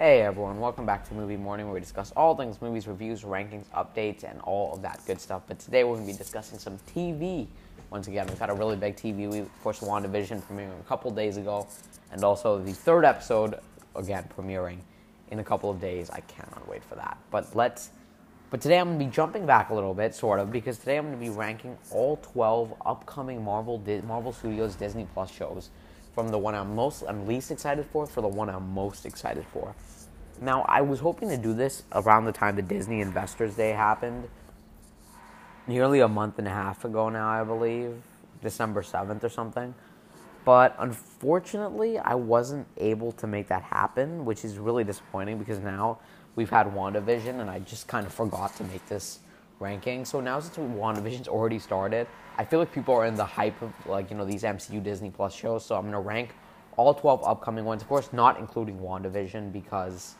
Hey everyone, welcome back to Movie Morning where we discuss all things movies, reviews, rankings, updates, and all of that good stuff. But today we're going to be discussing some TV. Once again, we've had a really big TV. We, of course, WandaVision premiering a couple days ago, and also the third episode, again, premiering in a couple of days. I cannot wait for that. But let's. But today I'm going to be jumping back a little bit, sort of, because today I'm going to be ranking all 12 upcoming Marvel Marvel Studios Disney Plus shows from the one I'm most I'm least excited for for the one I'm most excited for. Now, I was hoping to do this around the time the Disney Investors Day happened, nearly a month and a half ago now, I believe, December 7th or something. But unfortunately, I wasn't able to make that happen, which is really disappointing because now we've had WandaVision and I just kind of forgot to make this ranking. So now since WandaVision's already started, I feel like people are in the hype of like, you know, these MCU Disney Plus shows. So I'm to rank all 12 upcoming ones, of course, not including WandaVision because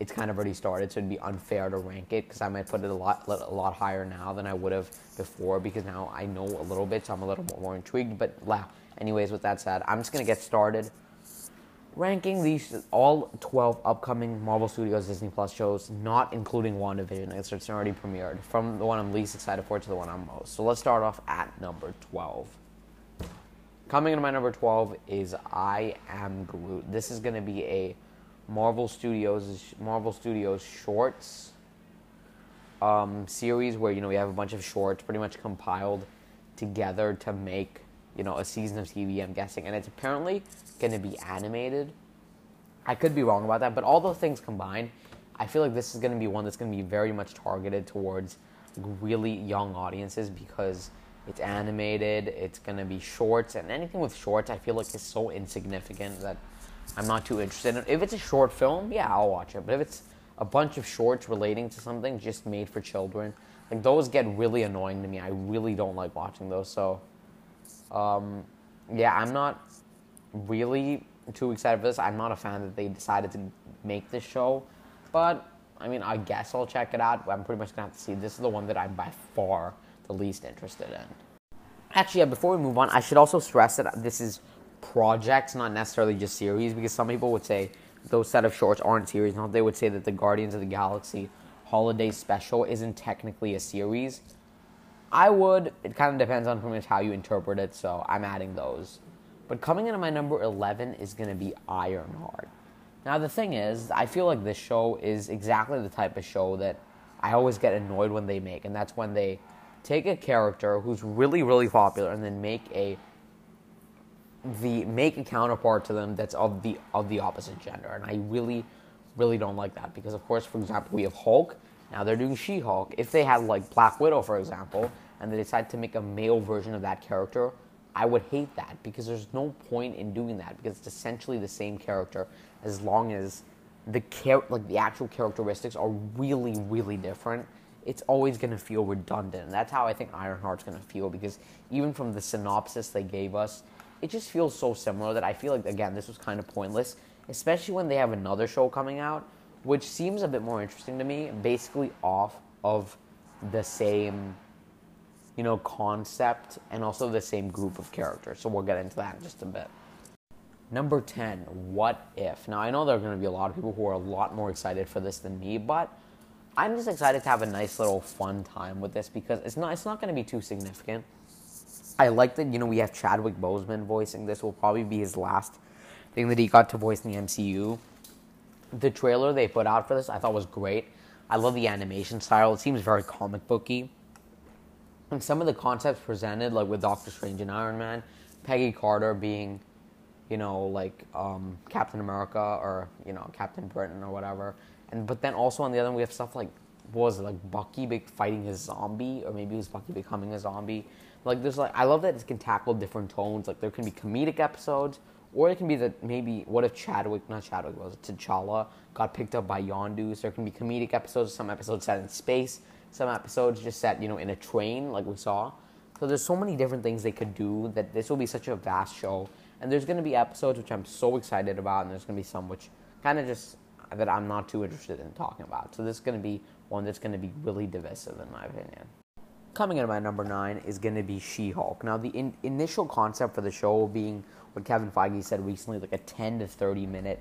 it's kind of already started, so it'd be unfair to rank it because I might put it a lot a lot higher now than I would have before because now I know a little bit, so I'm a little more intrigued. But wow, anyways, with that said, I'm just gonna get started ranking these all 12 upcoming Marvel Studios Disney Plus shows, not including WandaVision, as it's already premiered, from the one I'm least excited for to the one I'm most. So let's start off at number 12. Coming into my number 12 is I Am Groot. This is going to be a Marvel Studios Marvel Studios shorts um, series where you know we have a bunch of shorts pretty much compiled together to make you know a season of TV. I'm guessing, and it's apparently going to be animated. I could be wrong about that, but all those things combined, I feel like this is going to be one that's going to be very much targeted towards really young audiences because it's animated, it's going to be shorts, and anything with shorts I feel like is so insignificant that I'm not too interested in. If it's a short film, yeah, I'll watch it. But if it's a bunch of shorts relating to something just made for children, like those get really annoying to me. I really don't like watching those. So, um, yeah, I'm not really too excited for this. I'm not a fan that they decided to make this show, but I mean, I guess I'll check it out. I'm pretty much gonna have to see. This is the one that I'm by far the least interested in. Actually, yeah, before we move on, I should also stress that this is projects, not necessarily just series, because some people would say those set of shorts aren't series. No, they would say that the Guardians of the Galaxy holiday special isn't technically a series. I would. It kind of depends on pretty much how you interpret it, so I'm adding those. But coming into my number 11 is going to be Ironheart. Now, the thing is, I feel like this show is exactly the type of show that I always get annoyed when they make, and that's when they take a character who's really, really popular and then make a the make a counterpart to them that's of the of the opposite gender, and I really, really don't like that because, of course, for example, we have Hulk. Now they're doing She-Hulk. If they had like Black Widow, for example, and they decide to make a male version of that character, I would hate that because there's no point in doing that because it's essentially the same character as long as the char- like the actual characteristics are really really different. It's always going to feel redundant. And that's how I think Ironheart's going to feel because even from the synopsis they gave us, it just feels so similar that I feel like again this was kind of pointless, especially when they have another show coming out, which seems a bit more interesting to me, basically off of the same you know concept and also the same group of characters. So we'll get into that in just a bit. Number 10, What If? Now, I know there are going to be a lot of people who are a lot more excited for this than me, but I'm just excited to have a nice little fun time with this because it's not it's not going to be too significant. I like that, you know, we have Chadwick Boseman voicing this. Will probably be his last thing that he got to voice in the MCU. The trailer they put out for this I thought was great. I love the animation style. It seems very comic booky. And some of the concepts presented, like with Doctor Strange and Iron Man, Peggy Carter being, you know, like um, Captain America or you know Captain Britain or whatever. And but then also on the other, we have stuff like what was it like Bucky big fighting his zombie, or maybe it was Bucky becoming a zombie. Like there's like I love that it can tackle different tones. Like there can be comedic episodes, or it can be that maybe what if Chadwick, not Chadwick, was T'Challa got picked up by Yondu. So there can be comedic episodes. Some episodes set in space. Some episodes just set you know in a train, like we saw. So there's so many different things they could do that this will be such a vast show. And there's going to be episodes which I'm so excited about, and there's going to be some which kind of just that I'm not too interested in talking about. So this is going to be one that's going to be really divisive, in my opinion. Coming in at my number nine is going to be She Hulk. Now, the in- initial concept for the show being what Kevin Feige said recently, like a 10 to 30 minute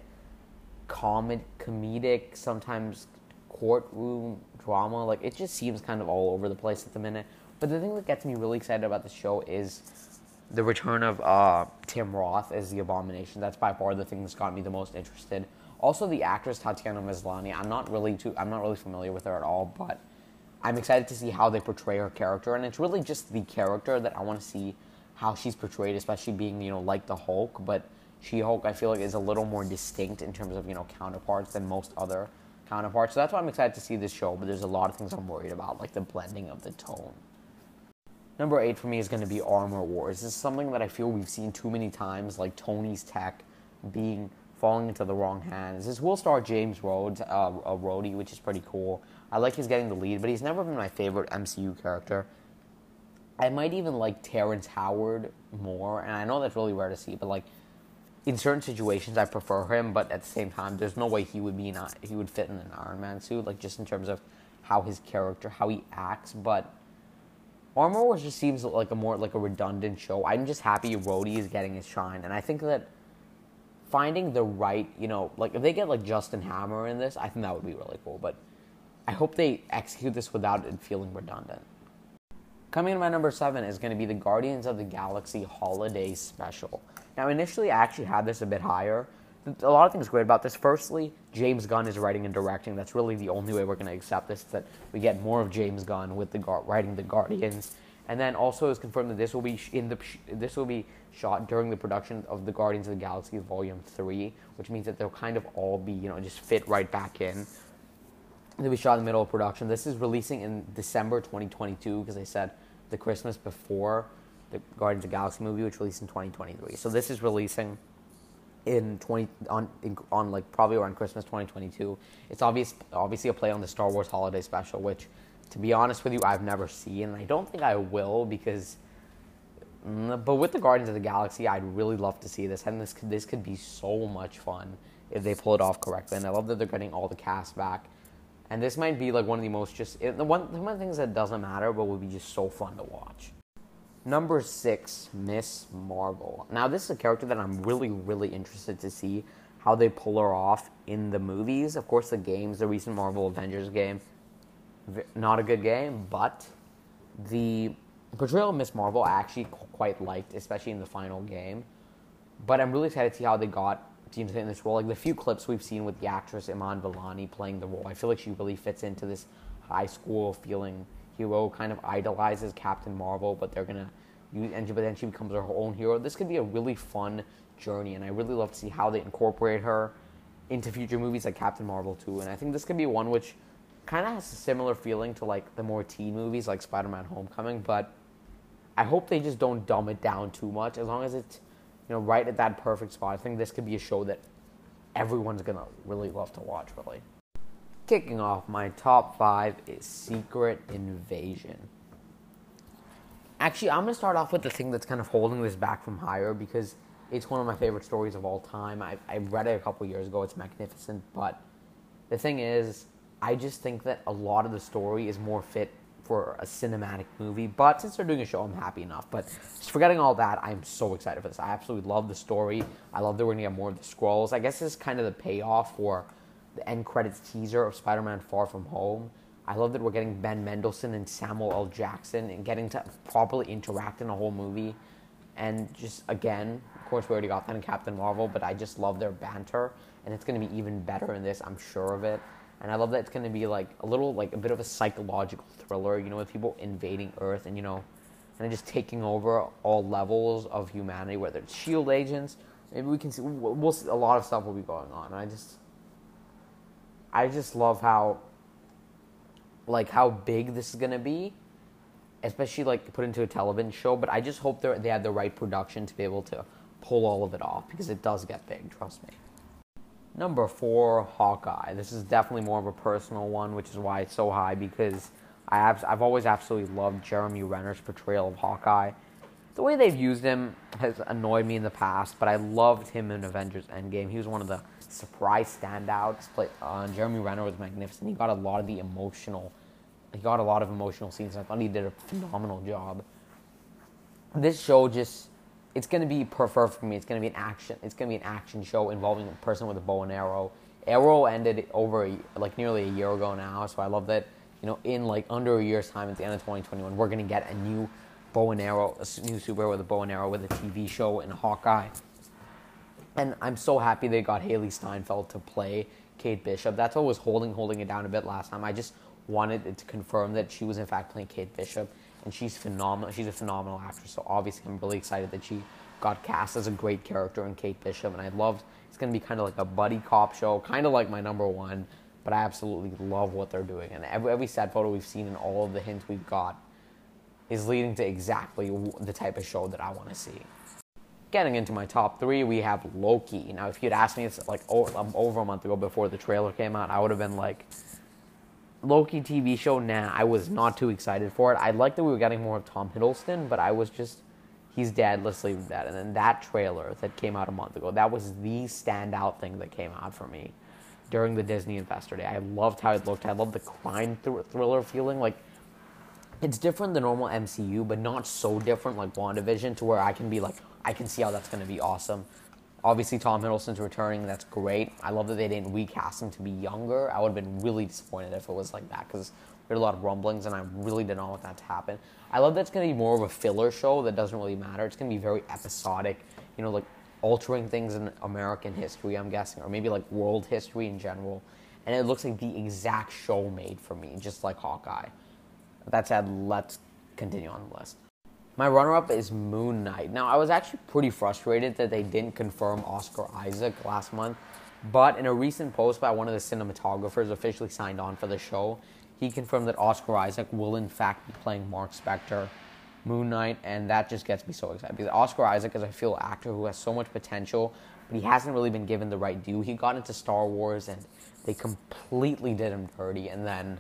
comic, comedic, sometimes courtroom drama. Like it just seems kind of all over the place at the minute. But the thing that gets me really excited about the show is the return of uh, Tim Roth as the Abomination. That's by far the thing that's got me the most interested. Also, the actress Tatiana Maslany. I'm not really too. I'm not really familiar with her at all, but I'm excited to see how they portray her character, and it's really just the character that I want to see how she's portrayed, especially being you know like the Hulk, but She Hulk I feel like is a little more distinct in terms of you know counterparts than most other counterparts. So that's why I'm excited to see this show. But there's a lot of things I'm worried about, like the blending of the tone. Number eight for me is going to be Armor Wars. This is something that I feel we've seen too many times, like Tony's tech being falling into the wrong hands. This will star James Rhodes, uh, a Rhodey, which is pretty cool. I like his getting the lead, but he's never been my favorite MCU character. I might even like Terrence Howard more, and I know that's really rare to see, but like in certain situations, I prefer him. But at the same time, there's no way he would be not he would fit in an Iron Man suit, like just in terms of how his character, how he acts. But Armor Wars just seems like a more like a redundant show. I'm just happy Rhodey is getting his shine, and I think that finding the right, you know, like if they get like Justin Hammer in this, I think that would be really cool. But I hope they execute this without it feeling redundant. Coming in my number seven is going to be the Guardians of the Galaxy Holiday Special. Now, initially, I actually had this a bit higher. A lot of things great about this. Firstly, James Gunn is writing and directing. That's really the only way we're going to accept this. That we get more of James Gunn with the writing the Guardians, and then also it's confirmed that this will be in the this will be shot during the production of the Guardians of the Galaxy Volume Three, which means that they'll kind of all be you know just fit right back in. They'll be shot in the middle of production. This is releasing in December 2022 because they said the Christmas before the Guardians of the Galaxy movie, which released in 2023. So this is releasing in 20 on in, on like probably around Christmas 2022. It's obvious obviously a play on the Star Wars Holiday Special, which to be honest with you, I've never seen. and I don't think I will because. Mm, but with the Guardians of the Galaxy, I'd really love to see this, and this could, this could be so much fun if they pull it off correctly. And I love that they're getting all the cast back, and this might be like one of the most just the one one of the things that doesn't matter, but would be just so fun to watch. Number six, Miss Marvel. Now, this is a character that I'm really, really interested to see how they pull her off in the movies. Of course, the games, the recent Marvel Avengers game, not a good game, but the portrayal of Miss Marvel I actually quite liked, especially in the final game. But I'm really excited to see how they got Tina in this role. Like the few clips we've seen with the actress Iman Vellani playing the role, I feel like she really fits into this high school feeling hero kind of idolizes Captain Marvel, but they're gonna use and but then she becomes her own hero. This could be a really fun journey, and I really love to see how they incorporate her into future movies like Captain Marvel too. And I think this could be one which kind of has a similar feeling to like the more teen movies like Spider-Man: Homecoming, but I hope they just don't dumb it down too much. As long as it's you know right at that perfect spot, I think this could be a show that everyone's gonna really love to watch. Really. Kicking off my top five is Secret Invasion. Actually, I'm to start off with the thing that's kind of holding this back from higher because it's one of my favorite stories of all time. I, I read it a couple years ago. It's magnificent. But the thing is, I just think that a lot of the story is more fit for a cinematic movie. But since they're doing a show, I'm happy enough. But just forgetting all that, I'm so excited for this. I absolutely love the story. I love that we're to get more of the Skrulls. I guess this is kind of the payoff for the end credits teaser of Spider-Man: Far From Home. I love that we're getting Ben Mendelsohn and Samuel L. Jackson and getting to properly interact in a whole movie. And just again, of course, we already got that in Captain Marvel, but I just love their banter, and it's to be even better in this. I'm sure of it. And I love that it's going to be like a little, like a bit of a psychological thriller, you know, with people invading Earth and you know, and just taking over all levels of humanity, whether it's Shield agents. Maybe we can see. We'll see a lot of stuff will be going on. I just I just love how like how big this is gonna be, especially like put into a television show. But I just hope they they have the right production to be able to pull all of it off because it does get big. Trust me. Number four, Hawkeye. This is definitely more of a personal one, which is why it's so high because I have, I've always absolutely loved Jeremy Renner's portrayal of Hawkeye. The way they've used him has annoyed me in the past, but I loved him in Avengers Endgame. He was one of the surprise standouts. Play, uh, Jeremy Renner was magnificent. He got a lot of the emotional, he got a lot of emotional scenes. I thought he did a phenomenal job. This show just, it's going to be perfect for me. It's going to be an action. It's going to be an action show involving a person with a bow and arrow. Arrow ended over like nearly a year ago now, so I love that you know in like under a year's time at the end of 2021 we're gonna get a new bow and arrow, a new superhero with a bow and arrow with a TV show in Hawkeye. And I'm so happy they got Hailee Steinfeld to play Kate Bishop. That's what was holding holding it down a bit last time. I just wanted to confirm that she was in fact playing Kate Bishop, and she's phenomenal. She's a phenomenal actress. So obviously, I'm really excited that she got cast as a great character in Kate Bishop, and I loved. It's going to be kind of like a buddy cop show, kind of like my number one. But I absolutely love what they're doing, and every, every set photo we've seen and all of the hints we've got is leading to exactly the type of show that I want to see. Getting into my top three, we have Loki. Now, if you'd asked me this like um, over a month ago before the trailer came out, I would have been like, Loki TV show, nah, I was not too excited for it. I liked that we were getting more of Tom Hiddleston, but I was just, he's dead, let's leave that. And then that trailer that came out a month ago, that was the standout thing that came out for me during the Disney Investor Day. I loved how it looked. I loved the crime thr- thriller feeling. Like, it's different than normal MCU, but not so different like WandaVision to where I can be like, I can see how that's going to be awesome. Obviously, Tom Hiddleston's returning. That's great. I love that they didn't recast him to be younger. I would have been really disappointed if it was like that because we had a lot of rumblings, and I really didn't want that to happen. I love that it's going to be more of a filler show that doesn't really matter. It's going to be very episodic, you know, like altering things in American history, I'm guessing, or maybe like world history in general. And it looks like the exact show made for me, just like Hawkeye. That said, let's continue on the list. My runner up is Moon Knight. Now, I was actually pretty frustrated that they didn't confirm Oscar Isaac last month, but in a recent post by one of the cinematographers officially signed on for the show, he confirmed that Oscar Isaac will in fact be playing Mark Spector, Moon Knight, and that just gets me so excited because Oscar Isaac is a feel actor who has so much potential, but he hasn't really been given the right due. He got into Star Wars and they completely did him dirty, and then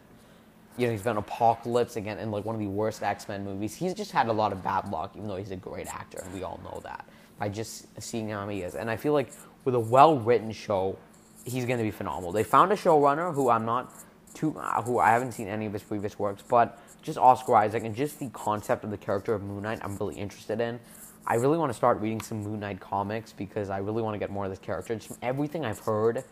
you know, he's been Apocalypse again in like one of the worst X Men movies. He's just had a lot of bad luck, even though he's a great actor, and we all know that by just seeing how he is. And I feel like with a well written show, he's going to be phenomenal. They found a showrunner who I'm not too, uh, who I haven't seen any of his previous works, but just Oscar Isaac and just the concept of the character of Moon Knight, I'm really interested in. I really want to start reading some Moon Knight comics because I really want to get more of this character. Just from everything I've heard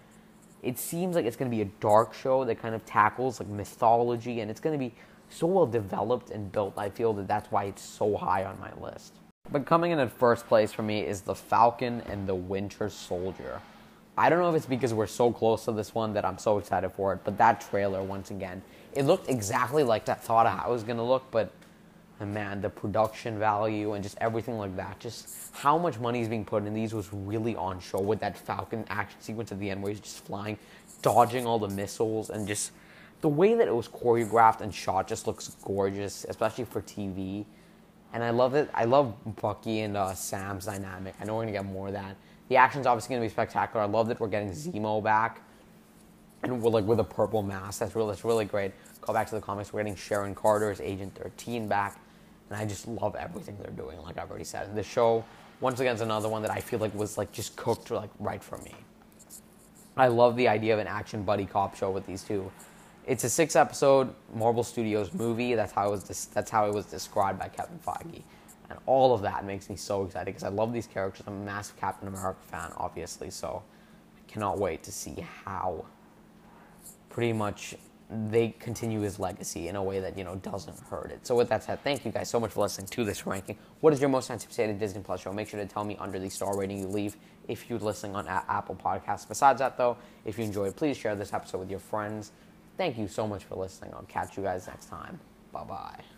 it seems like it's going to be a dark show that kind of tackles like mythology and it's going to be so well developed and built i feel that that's why it's so high on my list. But coming in at first place for me is the falcon and the winter soldier. I don't know if it's because we're so close to this one that i'm so excited for it but that trailer once again it looked exactly like i thought it was going to look but and man, the production value and just everything like that, just how much money is being put in these was really on show with that Falcon action sequence at the end where he's just flying, dodging all the missiles, and just the way that it was choreographed and shot just looks gorgeous, especially for TV. And I love it. I love Bucky and uh, Sam's dynamic. I know we're gonna get more of that. The action's obviously gonna be spectacular. I love that we're getting Zemo back, and we're like with a purple mask. That's really that's really great. Call back to the comics. We're getting Sharon Carter as Agent 13 back and I just love everything they're doing. Like I've already said, the show once again is another one that I feel like was like just cooked like right for me. I love the idea of an action buddy cop show with these two. It's a six episode Marvel Studios movie. That's how it was. Dis- that's how it was described by Kevin Feige, and all of that makes me so excited because I love these characters. I'm a massive Captain America fan, obviously, so I cannot wait to see how pretty much they continue his legacy in a way that you know doesn't hurt it. So with that said, thank you guys so much for listening to this ranking. What is your most anticipated Disney Plus show? Make sure to tell me under the star rating you leave if you're listening on Apple Podcasts. Besides that, though, if you enjoyed, please share this episode with your friends. Thank you so much for listening. I'll catch you guys next time. Bye bye.